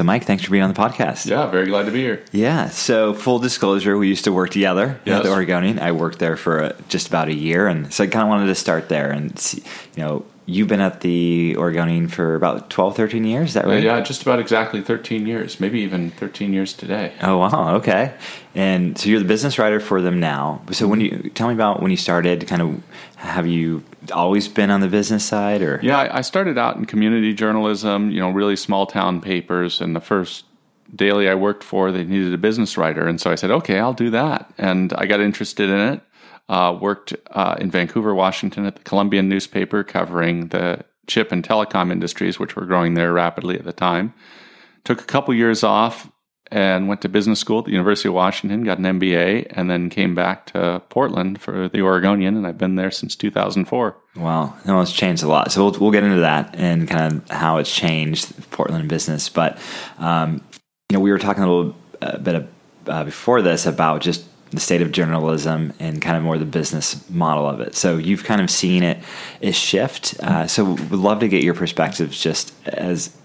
So, Mike, thanks for being on the podcast. Yeah, very glad to be here. Yeah. So, full disclosure, we used to work together yes. at the Oregonian. I worked there for uh, just about a year, and so I kind of wanted to start there and see, you know you've been at the Oregonian for about 12, 13 years, is that right? Yeah, just about exactly 13 years, maybe even 13 years today. Oh, wow. Okay. And so you're the business writer for them now. So when you tell me about when you started, kind of have you always been on the business side or? Yeah, I started out in community journalism, you know, really small town papers. And the first daily I worked for, they needed a business writer. And so I said, okay, I'll do that. And I got interested in it uh, worked uh, in Vancouver, Washington at the Columbian newspaper covering the chip and telecom industries, which were growing there rapidly at the time. Took a couple years off and went to business school at the University of Washington, got an MBA, and then came back to Portland for the Oregonian, and I've been there since 2004. Wow, it's changed a lot. So we'll, we'll get into that and kind of how it's changed Portland business. But um, you know, we were talking a little uh, bit of, uh, before this about just the state of journalism and kind of more the business model of it. So you've kind of seen it, it shift. Uh, so would love to get your perspectives just as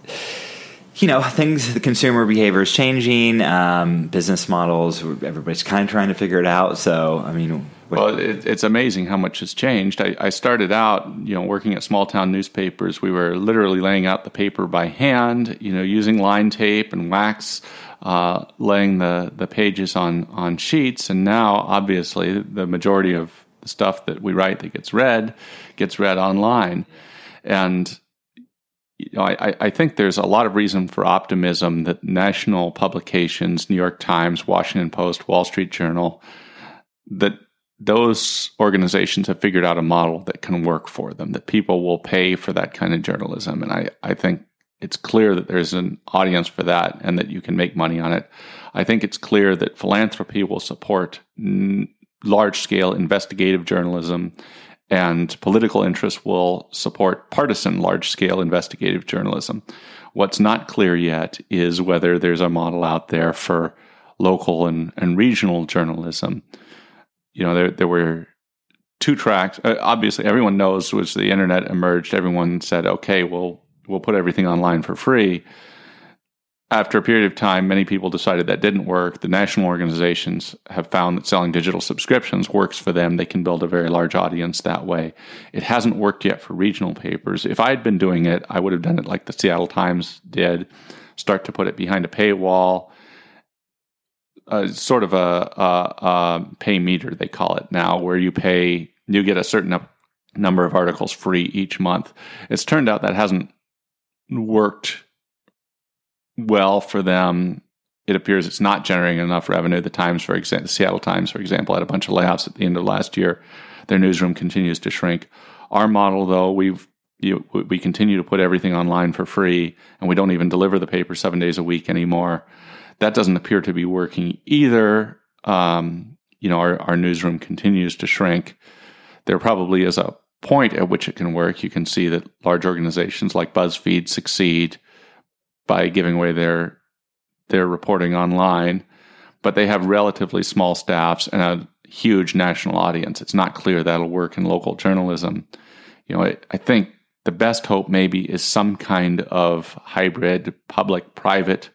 you know things the consumer behavior is changing um, business models everybody's kind of trying to figure it out so i mean what, well it, it's amazing how much has changed I, I, started out you know working at small town newspapers we were literally laying out the paper by hand you know using line tape and wax uh, laying the, the pages on, on sheets. And now, obviously, the majority of the stuff that we write that gets read gets read online. And you know, I, I think there's a lot of reason for optimism that national publications, New York Times, Washington Post, Wall Street Journal, that those organizations have figured out a model that can work for them, that people will pay for that kind of journalism. And I, I think it's clear that there's an audience for that and that you can make money on it. I think it's clear that philanthropy will support n- large scale investigative journalism and political interests will support partisan large scale investigative journalism. What's not clear yet is whether there's a model out there for local and, and regional journalism. You know, there, there were two tracks. Uh, obviously, everyone knows was the internet emerged. Everyone said, okay, well, we'll put everything online for free. After a period of time, many people decided that didn't work. The national organizations have found that selling digital subscriptions works for them. They can build a very large audience that way. It hasn't worked yet for regional papers. If I had been doing it, I would have done it like the Seattle Times did start to put it behind a paywall. Uh, sort of a, a, a, pay meter, they call it now, where you pay, you get a certain number of articles free each month. It's turned out that hasn't worked well for them. It appears it's not generating enough revenue. The Times, for example, Seattle Times, for example, had a bunch of layoffs at the end of last year. Their newsroom continues to shrink. Our model, though, we've you, we continue to put everything online for free, and we don't even deliver the paper seven days a week anymore. That doesn't appear to be working either. Um, you know, our, our newsroom continues to shrink. There probably is a point at which it can work, you can see that large organizations like BuzzFeed succeed by giving away their their reporting online, but they have relatively small staffs and a huge national audience. It's not clear that'll work in local journalism. You know, I, I think the best hope maybe is some kind of hybrid public private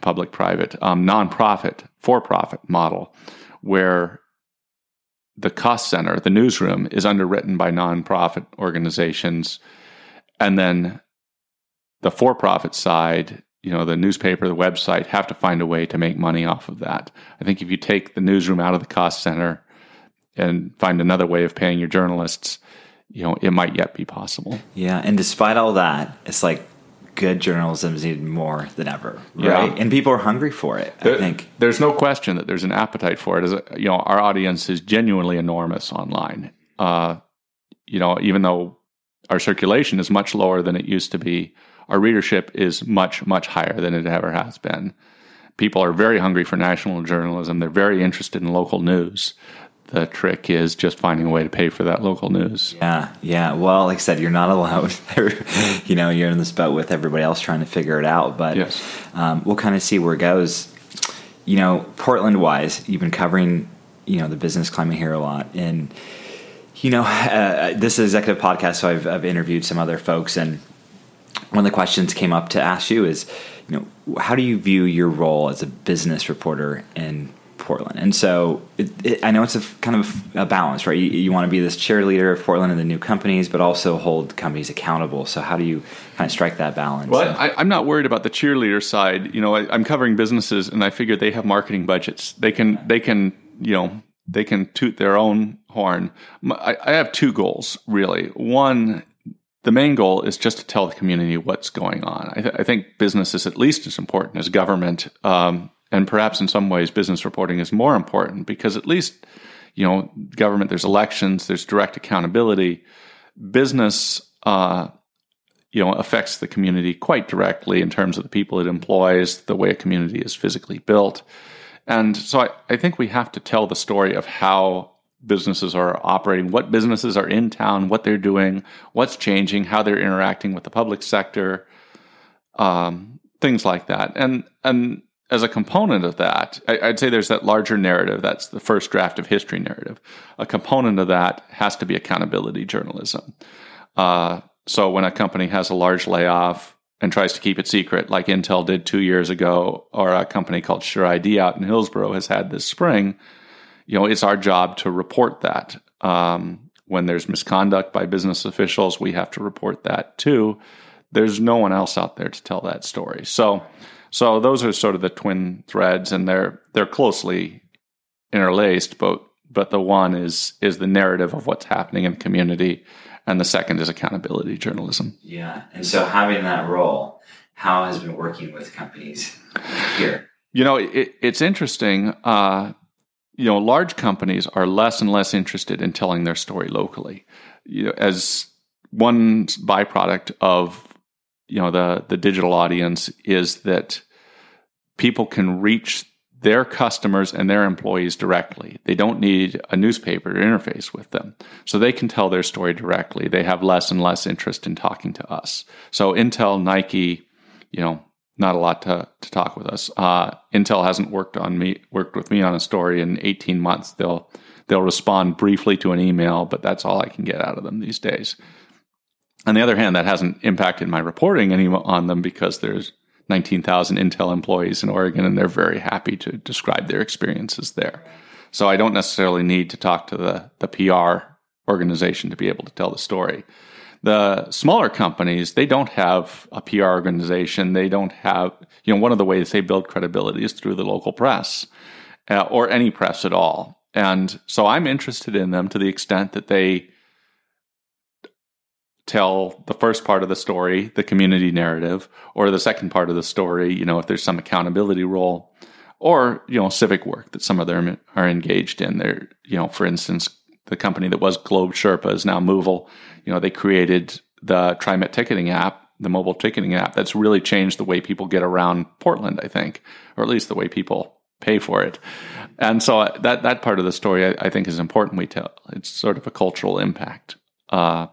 public private um, nonprofit for profit model where the cost center, the newsroom, is underwritten by nonprofit organizations. And then the for profit side, you know, the newspaper, the website have to find a way to make money off of that. I think if you take the newsroom out of the cost center and find another way of paying your journalists, you know, it might yet be possible. Yeah. And despite all that, it's like good journalism is needed more than ever, right? Yeah. And people are hungry for it. There, I think there's no question that there's an appetite for it. As you know, our audience is genuinely enormous online. Uh, you know, even though our circulation is much lower than it used to be, our readership is much much higher than it ever has been. People are very hungry for national journalism. They're very interested in local news the trick is just finding a way to pay for that local news. Yeah, yeah. Well, like I said, you're not alone. you know, you're in this boat with everybody else trying to figure it out. But yes. um, we'll kind of see where it goes. You know, Portland wise, you've been covering you know the business climate here a lot, and you know, uh, this is executive podcast, so I've, I've interviewed some other folks and one of the questions came up to ask you is, you know, how do you view your role as a business reporter in Portland? And so it, it, I know it's a kind of a balance, right? You, you want to be this cheerleader of Portland and the new companies, but also hold companies accountable. So how do you kind of strike that balance? Well, I, am not worried about the cheerleader side. You know, I, I'm covering businesses, and I figure they have marketing budgets. They can they can you know they can toot their own horn. I, I have two goals really. One the main goal is just to tell the community what's going on. I, th- I think business is at least as important as government, um, and perhaps in some ways, business reporting is more important because at least, you know, government there's elections, there's direct accountability. Business, uh, you know, affects the community quite directly in terms of the people it employs, the way a community is physically built, and so I, I think we have to tell the story of how businesses are operating, what businesses are in town, what they're doing, what's changing, how they're interacting with the public sector, um, things like that. And and as a component of that, I, would say there's that larger narrative. That's the first draft of history narrative. A component of that has to be accountability journalism. Uh, so when a company has a large layoff and tries to keep it secret, like Intel did two years ago, or a company called Sure ID out in Hillsboro has had this spring you know, it's our job to report that. Um, when there's misconduct by business officials, we have to report that too. There's no one else out there to tell that story. So, so those are sort of the twin threads, and they're they're closely interlaced. But but the one is is the narrative of what's happening in the community, and the second is accountability journalism. Yeah, and so having that role, how has been working with companies here? You know, it, it's interesting. Uh, you know, large companies are less and less interested in telling their story locally. You know, as one byproduct of you know the the digital audience is that people can reach their customers and their employees directly. They don't need a newspaper to interface with them. So they can tell their story directly. They have less and less interest in talking to us. So Intel, Nike, you know, not a lot to, to talk with us. Uh, Intel hasn't worked on me worked with me on a story in 18 months. They'll they'll respond briefly to an email, but that's all I can get out of them these days. On the other hand, that hasn't impacted my reporting any on them because there's 19,000 Intel employees in Oregon, and they're very happy to describe their experiences there. So I don't necessarily need to talk to the the PR organization to be able to tell the story. The smaller companies, they don't have a PR organization. They don't have, you know, one of the ways they build credibility is through the local press uh, or any press at all. And so I'm interested in them to the extent that they tell the first part of the story, the community narrative, or the second part of the story, you know, if there's some accountability role or, you know, civic work that some of them are engaged in. They're, you know, for instance, the company that was Globe Sherpa is now moovel. You know, they created the TriMet ticketing app, the mobile ticketing app. That's really changed the way people get around Portland, I think, or at least the way people pay for it. And so uh, that that part of the story, I, I think, is important. We tell it's sort of a cultural impact. Uh,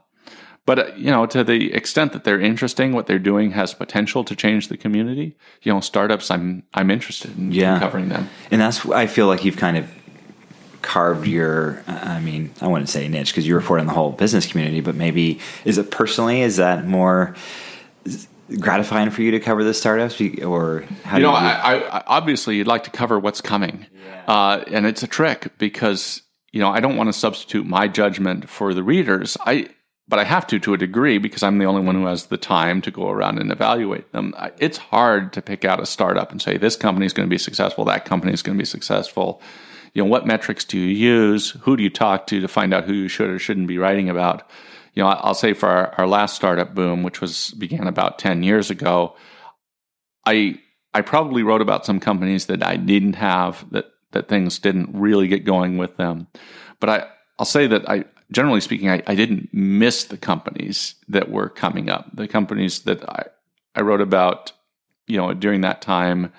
but uh, you know, to the extent that they're interesting, what they're doing has potential to change the community. You know, startups, I'm I'm interested in, yeah. covering them. And that's I feel like you've kind of carved your i mean i wouldn't say niche because you report on the whole business community but maybe is it personally is that more gratifying for you to cover the startups or how you know you I, I, obviously you'd like to cover what's coming yeah. uh, and it's a trick because you know i don't want to substitute my judgment for the readers i but i have to to a degree because i'm the only one who has the time to go around and evaluate them it's hard to pick out a startup and say this company is going to be successful that company is going to be successful you know, what metrics do you use? Who do you talk to to find out who you should or shouldn't be writing about? You know, I'll say for our, our last startup boom, which was began about 10 years ago, I I probably wrote about some companies that I didn't have that that things didn't really get going with them. But I I'll say that I generally speaking I, I didn't miss the companies that were coming up. The companies that I I wrote about, you know, during that time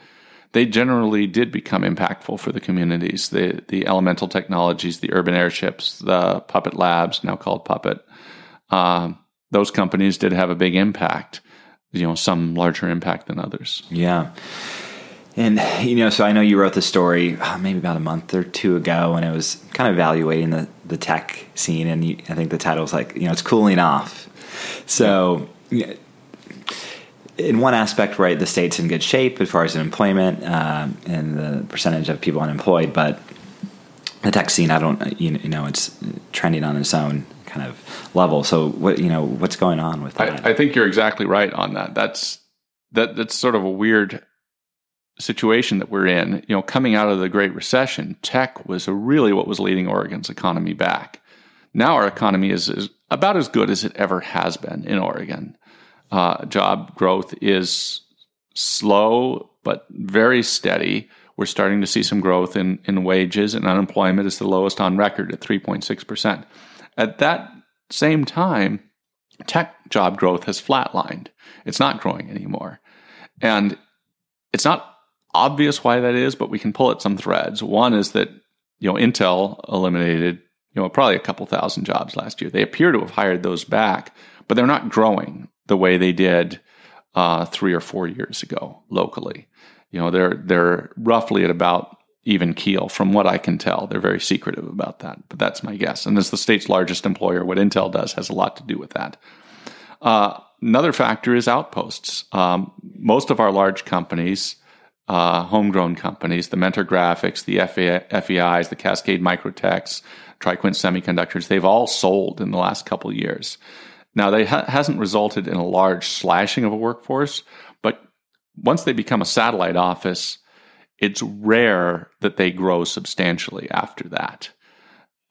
they generally did become impactful for the communities. The the elemental technologies, the urban airships, the Puppet Labs, now called Puppet, uh, those companies did have a big impact. You know, some larger impact than others. Yeah. And you know, so I know you wrote the story uh, maybe about a month or two ago, and it was kind of evaluating the the tech scene, and you, I think the title was like, you know, it's cooling off. So, yeah in one aspect, right, the state's in good shape as far as employment um, and the percentage of people unemployed, but the tech scene, I don't, you know, it's trending on its own kind of level. So, what you know, what's going on with that? I, I think you're exactly right on that. That's that. That's sort of a weird situation that we're in. You know, coming out of the Great Recession, tech was really what was leading Oregon's economy back. Now our economy is, is about as good as it ever has been in Oregon. Uh, job growth is slow but very steady we're starting to see some growth in, in wages, and unemployment is the lowest on record at 3.6%. At that same time, tech job growth has flatlined. It's not growing anymore. And it's not obvious why that is, but we can pull at some threads. One is that, you know, Intel eliminated, you know, probably a couple thousand jobs last year. They appear to have hired those back, but they're not growing the way they did uh, three or four years ago locally. You know, they're they're roughly at about even keel from what I can tell. They're very secretive about that, but that's my guess. And as the state's largest employer, what Intel does has a lot to do with that. Uh, another factor is outposts. Um, most of our large companies, uh, homegrown companies, the Mentor Graphics, the FEIs, the Cascade Microtechs, Triquint Semiconductors, they've all sold in the last couple years. Now, they ha- hasn't resulted in a large slashing of a workforce, but once they become a satellite office, it's rare that they grow substantially after that.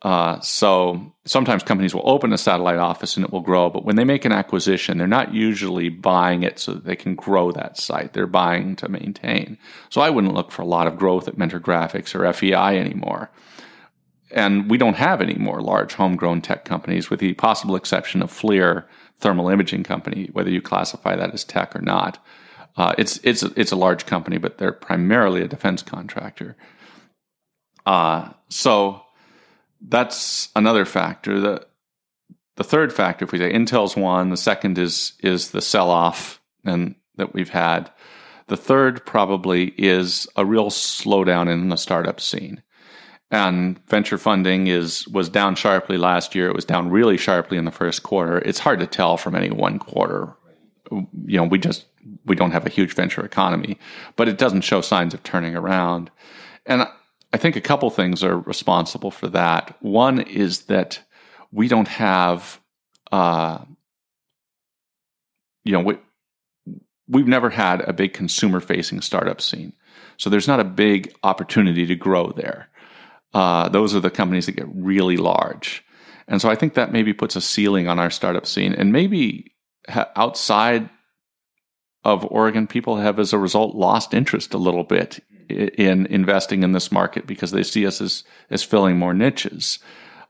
Uh, so sometimes companies will open a satellite office and it will grow, but when they make an acquisition, they're not usually buying it so that they can grow that site. They're buying to maintain. So I wouldn't look for a lot of growth at Mentor Graphics or FEI anymore. And we don't have any more large homegrown tech companies, with the possible exception of FLIR Thermal Imaging Company, whether you classify that as tech or not. Uh, it's it's it's a large company, but they're primarily a defense contractor. Uh, so that's another factor. The the third factor, if we say Intel's one, the second is is the sell off and that we've had. The third probably is a real slowdown in the startup scene. And venture funding is was down sharply last year. It was down really sharply in the first quarter. It's hard to tell from any one quarter. You know, we just we don't have a huge venture economy, but it doesn't show signs of turning around. And I think a couple things are responsible for that. One is that we don't have, uh, you know, we, we've never had a big consumer facing startup scene. So there's not a big opportunity to grow there. Uh, those are the companies that get really large. And so I think that maybe puts a ceiling on our startup scene. And maybe outside of Oregon people have, as a result, lost interest a little bit in investing in this market because they see us as as filling more niches.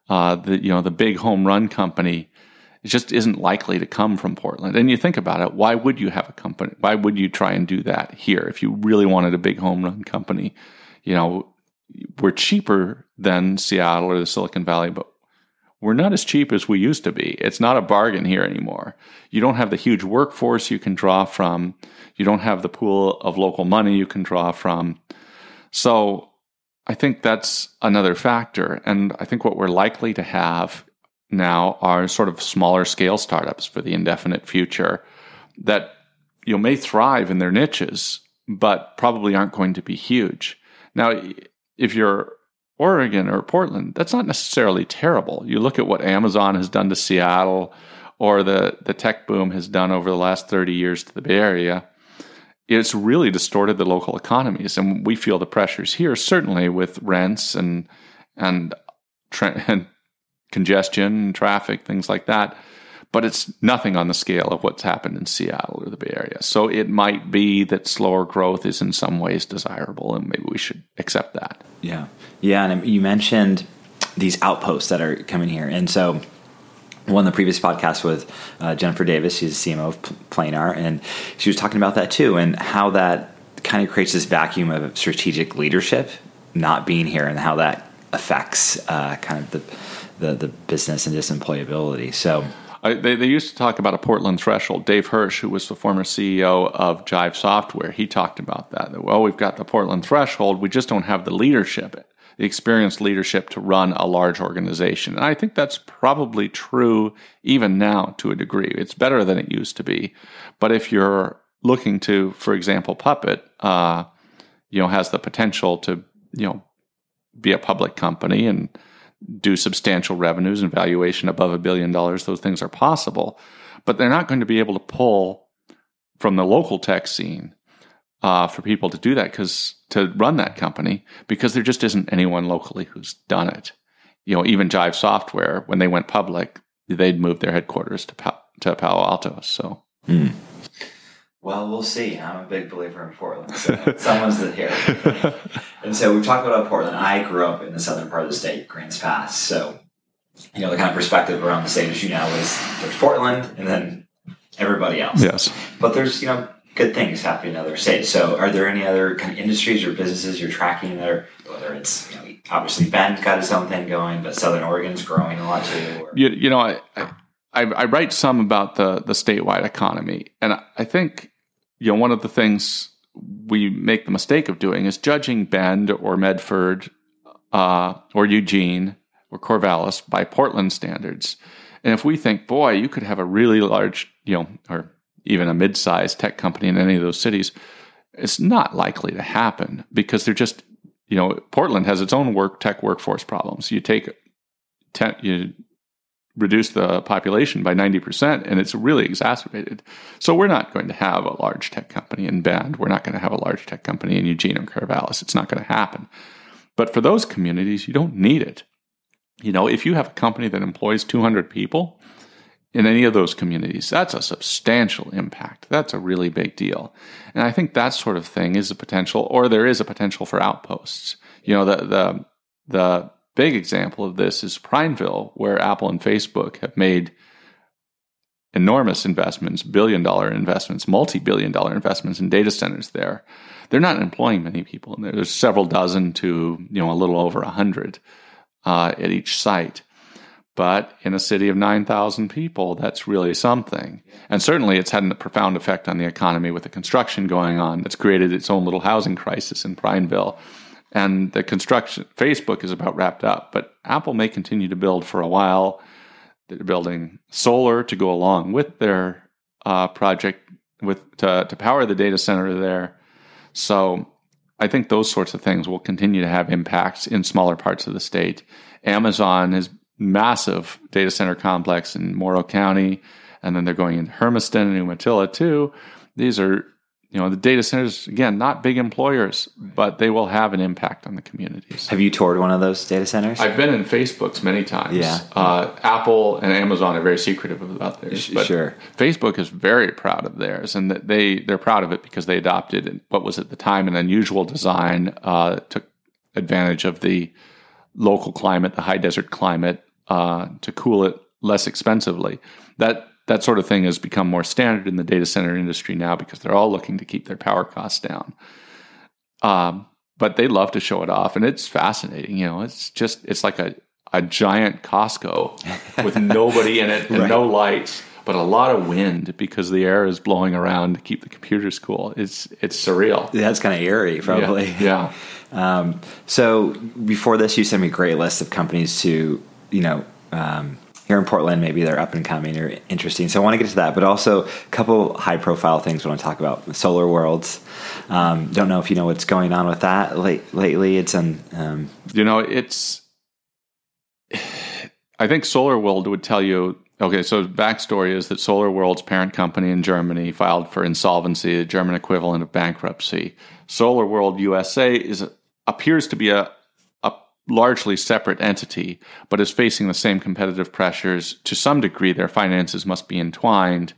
Uh, the you know the big home run company just isn't likely to come from Portland. And you think about it, why would you have a company? Why would you try and do that here if you really wanted a big home run company? You know, we're cheaper than Seattle or the Silicon Valley, but we're not as cheap as we used to be. It's not a bargain here anymore. You don't have the huge workforce you can draw from. You don't have the pool of local money you can draw from. So I think that's another factor. And I think what we're likely to have now are sort of smaller scale startups for the indefinite future that you know may thrive in their niches, but probably aren't going to be huge. Now, if you're Oregon or Portland, that's not necessarily terrible. You look at what Amazon has done to Seattle or the, the tech boom has done over the last 30 years to the Bay Area. It's really distorted the local economies. And we feel the pressures here, certainly with rents and, and, tra- and congestion traffic, things like that. But it's nothing on the scale of what's happened in Seattle or the Bay Area. So it might be that slower growth is in some ways desirable, and maybe we should accept that. Yeah. Yeah. And you mentioned these outposts that are coming here. And so, one of the previous podcasts with uh, Jennifer Davis, she's the CMO of Planar, and she was talking about that too, and how that kind of creates this vacuum of strategic leadership not being here, and how that affects uh, kind of the, the, the business and just employability. So I, they, they used to talk about a Portland threshold. Dave Hersh, who was the former CEO of Jive Software, he talked about. That well, we've got the Portland threshold, we just don't have the leadership, the experienced leadership to run a large organization. And I think that's probably true even now to a degree. It's better than it used to be. But if you're looking to, for example, Puppet, uh, you know, has the potential to, you know, be a public company and do substantial revenues and valuation above a billion dollars. Those things are possible, but they're not going to be able to pull from the local tech scene uh, for people to do that because to run that company because there just isn't anyone locally who's done it. You know, even Jive Software, when they went public, they'd moved their headquarters to pa- to Palo Alto. So. Hmm. Well, we'll see. I'm a big believer in Portland. So someone's the here. and so we've talked about Portland. I grew up in the southern part of the state, Grants Pass. So, you know, the kind of perspective around the state as you know is there's Portland and then everybody else. Yes. But there's, you know, good things happening in other states. So are there any other kind of industries or businesses you're tracking there, whether it's, you know, obviously Bend got its own thing going, but Southern Oregon's growing a lot too? Or? You, you know, I, I, I write some about the, the statewide economy. And I think you know, one of the things we make the mistake of doing is judging Bend or Medford uh, or Eugene or Corvallis by Portland standards. And if we think, boy, you could have a really large, you know, or even a mid-sized tech company in any of those cities, it's not likely to happen because they're just, you know, Portland has its own work tech workforce problems. You take, ten, you reduce the population by 90% and it's really exacerbated. So we're not going to have a large tech company in Bend. We're not going to have a large tech company in Eugene or Corvallis. It's not going to happen. But for those communities, you don't need it. You know, if you have a company that employs 200 people in any of those communities, that's a substantial impact. That's a really big deal. And I think that sort of thing is a potential, or there is a potential for outposts. You know, the, the, the big example of this is Prineville, where Apple and Facebook have made enormous investments, billion dollar investments, multi billion dollar investments in data centers there. They're not employing many people. There's several dozen to you know a little over a hundred uh, at each site. But in a city of 9,000 people, that's really something. And certainly it's had a profound effect on the economy with the construction going on. It's created its own little housing crisis in Prineville and the construction facebook is about wrapped up but apple may continue to build for a while they're building solar to go along with their uh, project with to, to power the data center there so i think those sorts of things will continue to have impacts in smaller parts of the state amazon is massive data center complex in morrow county and then they're going into hermiston and umatilla too. These are you know the data centers again not big employers but they will have an impact on the communities. Have you toured one of those data centers? I've been in facebook's many times. Yeah. Uh, apple and amazon are very secretive about theirs but sure. Facebook is very proud of theirs and they they're proud of it because they adopted what was at the time an unusual design uh, took advantage of the local climate the high desert climate uh, to cool it less expensively that that sort of thing has become more standard in the data center industry now because they're all looking to keep their power costs down. Um, but they love to show it off, and it's fascinating. You know, it's just it's like a a giant Costco with nobody in it and right. no lights, but a lot of wind because the air is blowing around to keep the computers cool. It's it's surreal. That's kind of eerie, probably. Yeah. yeah. Um, so before this, you sent me a great list of companies to you know. Um, here in Portland, maybe they're up and coming or interesting. So I want to get to that, but also a couple high profile things I want to talk about. Solar Worlds. Um, don't know if you know what's going on with that late, lately. It's an, um, you know, it's, I think Solar World would tell you, okay, so backstory is that Solar World's parent company in Germany filed for insolvency, the German equivalent of bankruptcy. Solar World USA is appears to be a, largely separate entity, but is facing the same competitive pressures. To some degree, their finances must be entwined.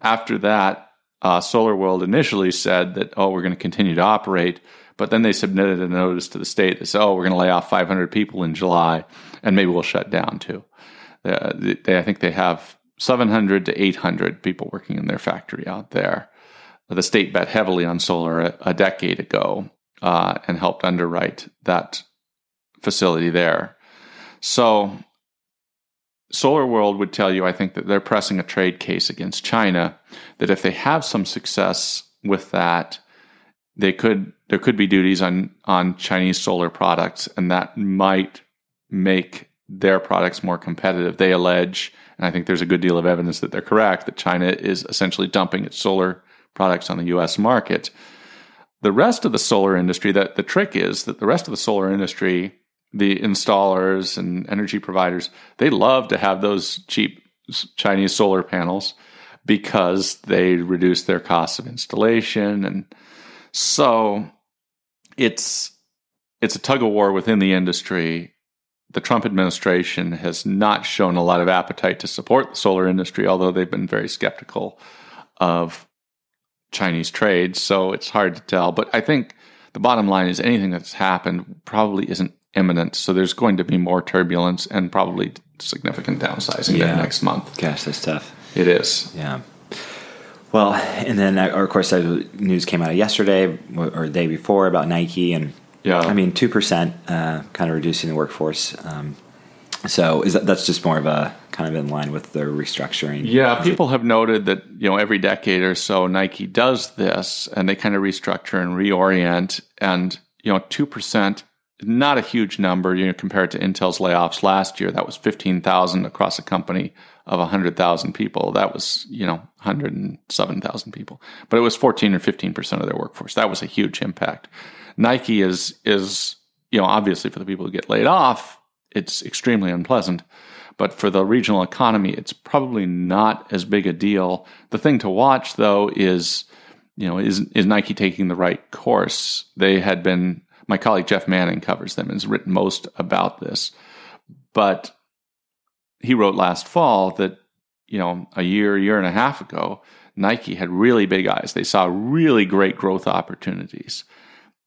After that, uh, Solar World initially said that, oh, we're going to continue to operate, but then they submitted a notice to the state that said, oh, we're going to lay off 500 people in July, and maybe we'll shut down too. Uh, they, I think they have 700 to 800 people working in their factory out there. The state bet heavily on solar a, a decade ago uh, and helped underwrite that facility there. So, Solar World would tell you, I think, that they're pressing a trade case against China. That if they have some success with that, they could there could be duties on on Chinese solar products, and that might make their products more competitive. They allege, and I think there's a good deal of evidence that they're correct, that China is essentially dumping its solar products on the US market. The rest of the solar industry, that the trick is that the rest of the solar industry, the installers and energy providers, they love to have those cheap Chinese solar panels because they reduce their costs of installation and so it's it's a tug of war within the industry. The Trump administration has not shown a lot of appetite to support the solar industry, although they've been very skeptical of Chinese trade. So it's hard to tell. But I think the bottom line is anything that's happened probably isn't imminent. So there's going to be more turbulence and probably significant downsizing yeah. next month. Gosh, that's tough. It is. Yeah. Well, and then uh, of course, the news came out yesterday or the day before about Nike, and yeah, I mean two percent, uh, kind of reducing the workforce. Um, so is that that's just more of a kind of in line with their restructuring? Yeah, people have noted that you know every decade or so Nike does this, and they kind of restructure and reorient, and you know two percent not a huge number, you know, compared to Intel's layoffs last year. That was 15,000 across a company of 100,000 people. That was, you know, 107,000 people. But it was 14 or 15% of their workforce. That was a huge impact. Nike is is, you know, obviously for the people who get laid off, it's extremely unpleasant. But for the regional economy, it's probably not as big a deal. The thing to watch though is, you know, is is Nike taking the right course? They had been my colleague Jeff Manning covers them and has written most about this. But he wrote last fall that, you know, a year, year and a half ago, Nike had really big eyes. They saw really great growth opportunities.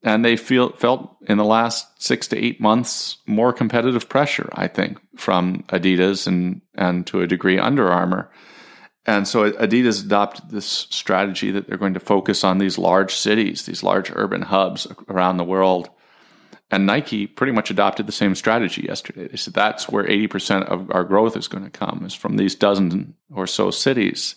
And they feel, felt in the last six to eight months more competitive pressure, I think, from Adidas and, and to a degree Under Armour. And so Adidas adopted this strategy that they're going to focus on these large cities, these large urban hubs around the world. And Nike pretty much adopted the same strategy yesterday. They said that's where 80% of our growth is going to come, is from these dozen or so cities.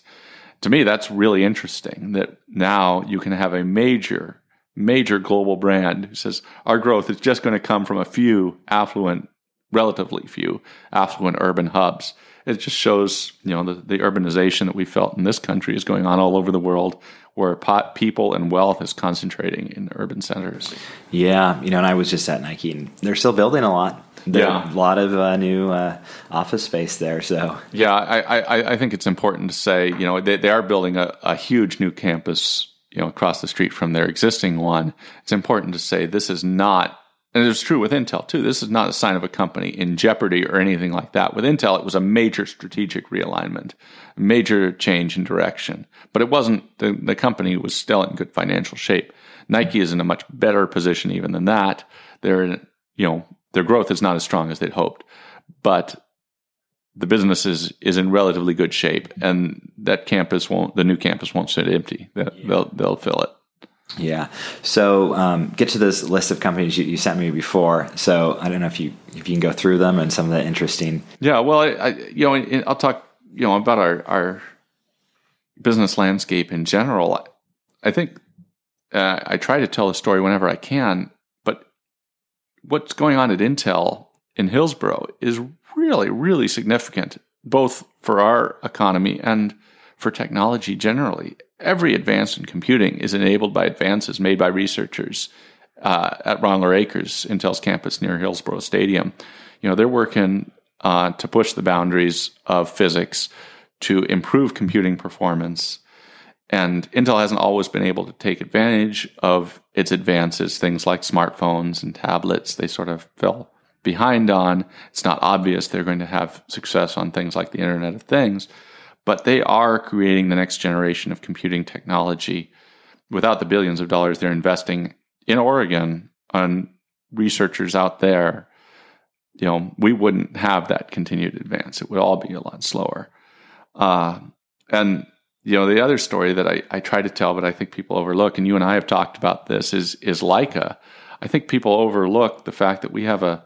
To me, that's really interesting that now you can have a major, major global brand who says our growth is just going to come from a few affluent, relatively few affluent urban hubs. It just shows you know the, the urbanization that we felt in this country is going on all over the world where pot, people and wealth is concentrating in urban centers. Yeah you know and i was just at nike and they're still building a lot. Yeah. a lot of uh, new uh, office space there so. Yeah I, I, I think it's important to say you know they, they are building a, a huge new campus you know across the street from their existing one. It's important to say this is not and it's true with Intel too. This is not a sign of a company in jeopardy or anything like that. With Intel, it was a major strategic realignment, major change in direction. But it wasn't, the, the company was still in good financial shape. Nike is in a much better position even than that. They're, you know, their growth is not as strong as they'd hoped, but the business is, is in relatively good shape and that campus won't, the new campus won't sit empty. They'll, they'll, they'll fill it. Yeah. So um, get to this list of companies you, you, sent me before. So I don't know if you if you can go through them and some of the interesting. Yeah. Well, I, I you know I'll talk you know about our our business landscape in general. I think uh, I try to tell a story whenever I can, but what's going on at Intel in Hillsboro is really really significant, both for our economy and for technology generally every advance in computing is enabled by advances made by researchers uh, at Ronler Acres, Intel's campus near Hillsboro Stadium. You know, they're working uh, to push the boundaries of physics to improve computing performance. And Intel hasn't always been able to take advantage of its advances, things like smartphones and tablets. They sort of fell behind on. It's not obvious they're going to have success on things like the Internet of Things but they are creating the next generation of computing technology without the billions of dollars they're investing in Oregon on researchers out there. You know, we wouldn't have that continued advance. It would all be a lot slower. Uh, and you know, the other story that I, I try to tell, but I think people overlook, and you and I have talked about this, is is Laika. I think people overlook the fact that we have a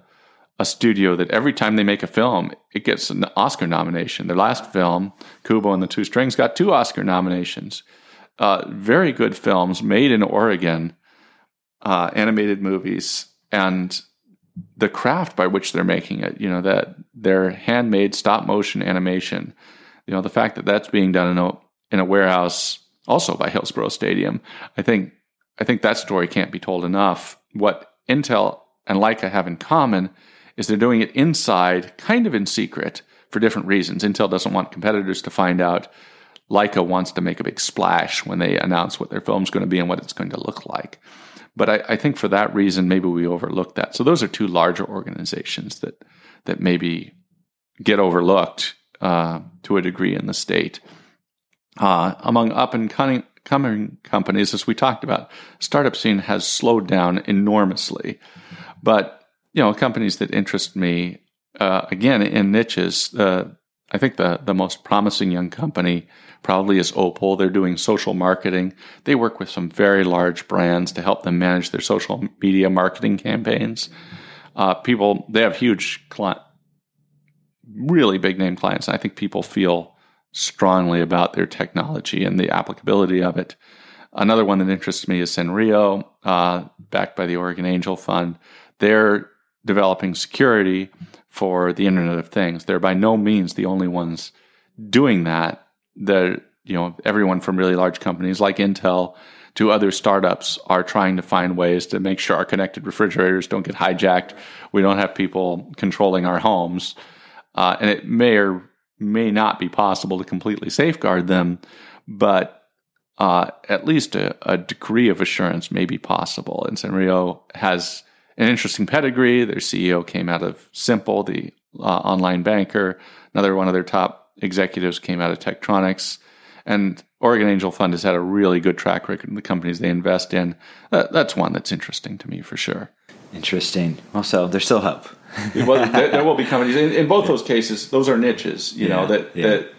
a studio that every time they make a film, it gets an Oscar nomination. Their last film, Kubo and the Two Strings, got two Oscar nominations. Uh, very good films made in Oregon, uh, animated movies, and the craft by which they're making it. You know that their handmade stop motion animation. You know the fact that that's being done in a in a warehouse also by Hillsboro Stadium. I think I think that story can't be told enough. What Intel and Laika have in common is they're doing it inside, kind of in secret, for different reasons. Intel doesn't want competitors to find out. Laika wants to make a big splash when they announce what their film's going to be and what it's going to look like. But I, I think for that reason, maybe we overlooked that. So those are two larger organizations that that maybe get overlooked uh, to a degree in the state. Uh, among up and coming companies, as we talked about, startup scene has slowed down enormously. But you know, companies that interest me uh, again in niches. Uh, I think the the most promising young company probably is Opal. They're doing social marketing. They work with some very large brands to help them manage their social media marketing campaigns. Uh, people they have huge client, really big name clients. I think people feel strongly about their technology and the applicability of it. Another one that interests me is Senrio, uh, backed by the Oregon Angel Fund. They're developing security for the Internet of Things. They're by no means the only ones doing that. The you know everyone from really large companies like Intel to other startups are trying to find ways to make sure our connected refrigerators don't get hijacked. We don't have people controlling our homes, uh, and it may or may not be possible to completely safeguard them, but uh, at least a, a, degree of assurance may be possible. And Senrio has an interesting pedigree. Their CEO came out of Simple, the uh, online banker. Another one of their top executives came out of Tektronix. And Oregon Angel Fund has had a really good track record in the companies they invest in. That, that's one that's interesting to me for sure. Interesting. Also, there's still hope. well, there, there, will be companies in, in, both those cases. Those are niches, you yeah, know that yeah. that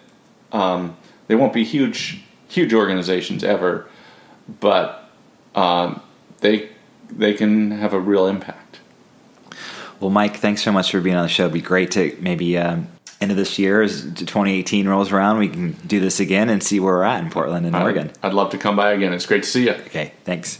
um, they won't be huge huge organizations ever, but um, they they can have a real impact. Well, Mike, thanks so much for being on the show. It'd be great to maybe um, end of this year as 2018 rolls around, we can do this again and see where we're at in Portland and Oregon. I'd love to come by again. It's great to see you. Okay, thanks.